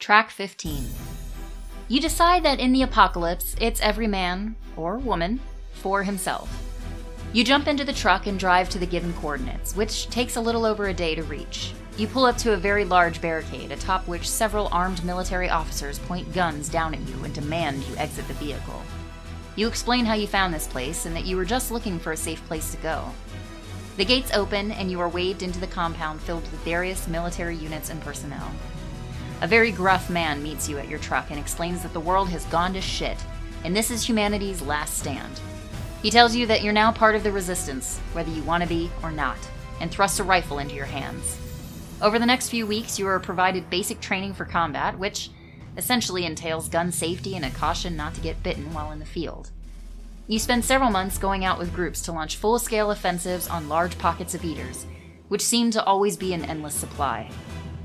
Track 15. You decide that in the apocalypse, it's every man, or woman, for himself. You jump into the truck and drive to the given coordinates, which takes a little over a day to reach. You pull up to a very large barricade, atop which several armed military officers point guns down at you and demand you exit the vehicle. You explain how you found this place and that you were just looking for a safe place to go. The gates open and you are waved into the compound filled with various military units and personnel. A very gruff man meets you at your truck and explains that the world has gone to shit, and this is humanity's last stand. He tells you that you're now part of the resistance, whether you want to be or not, and thrusts a rifle into your hands. Over the next few weeks, you are provided basic training for combat, which essentially entails gun safety and a caution not to get bitten while in the field. You spend several months going out with groups to launch full scale offensives on large pockets of eaters, which seem to always be an endless supply.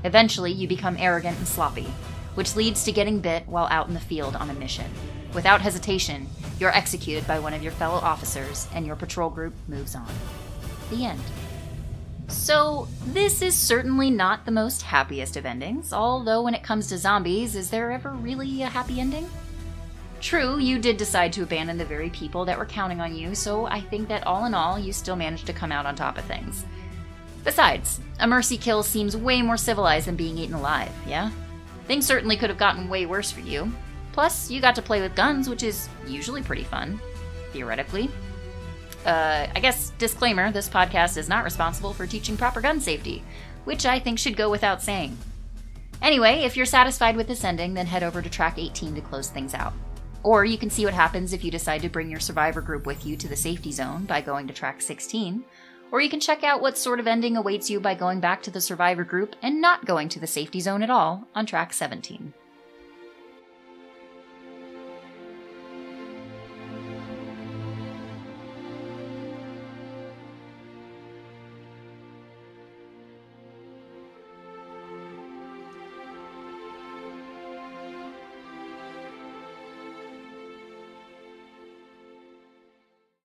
Eventually, you become arrogant and sloppy, which leads to getting bit while out in the field on a mission. Without hesitation, you're executed by one of your fellow officers, and your patrol group moves on. The end. So, this is certainly not the most happiest of endings, although when it comes to zombies, is there ever really a happy ending? True, you did decide to abandon the very people that were counting on you, so I think that all in all, you still managed to come out on top of things. Besides, a mercy kill seems way more civilized than being eaten alive, yeah? Things certainly could have gotten way worse for you. Plus, you got to play with guns, which is usually pretty fun, theoretically. Uh, I guess, disclaimer this podcast is not responsible for teaching proper gun safety, which I think should go without saying. Anyway, if you're satisfied with this ending, then head over to track 18 to close things out. Or you can see what happens if you decide to bring your survivor group with you to the safety zone by going to track 16. Or you can check out what sort of ending awaits you by going back to the survivor group and not going to the safety zone at all on track 17.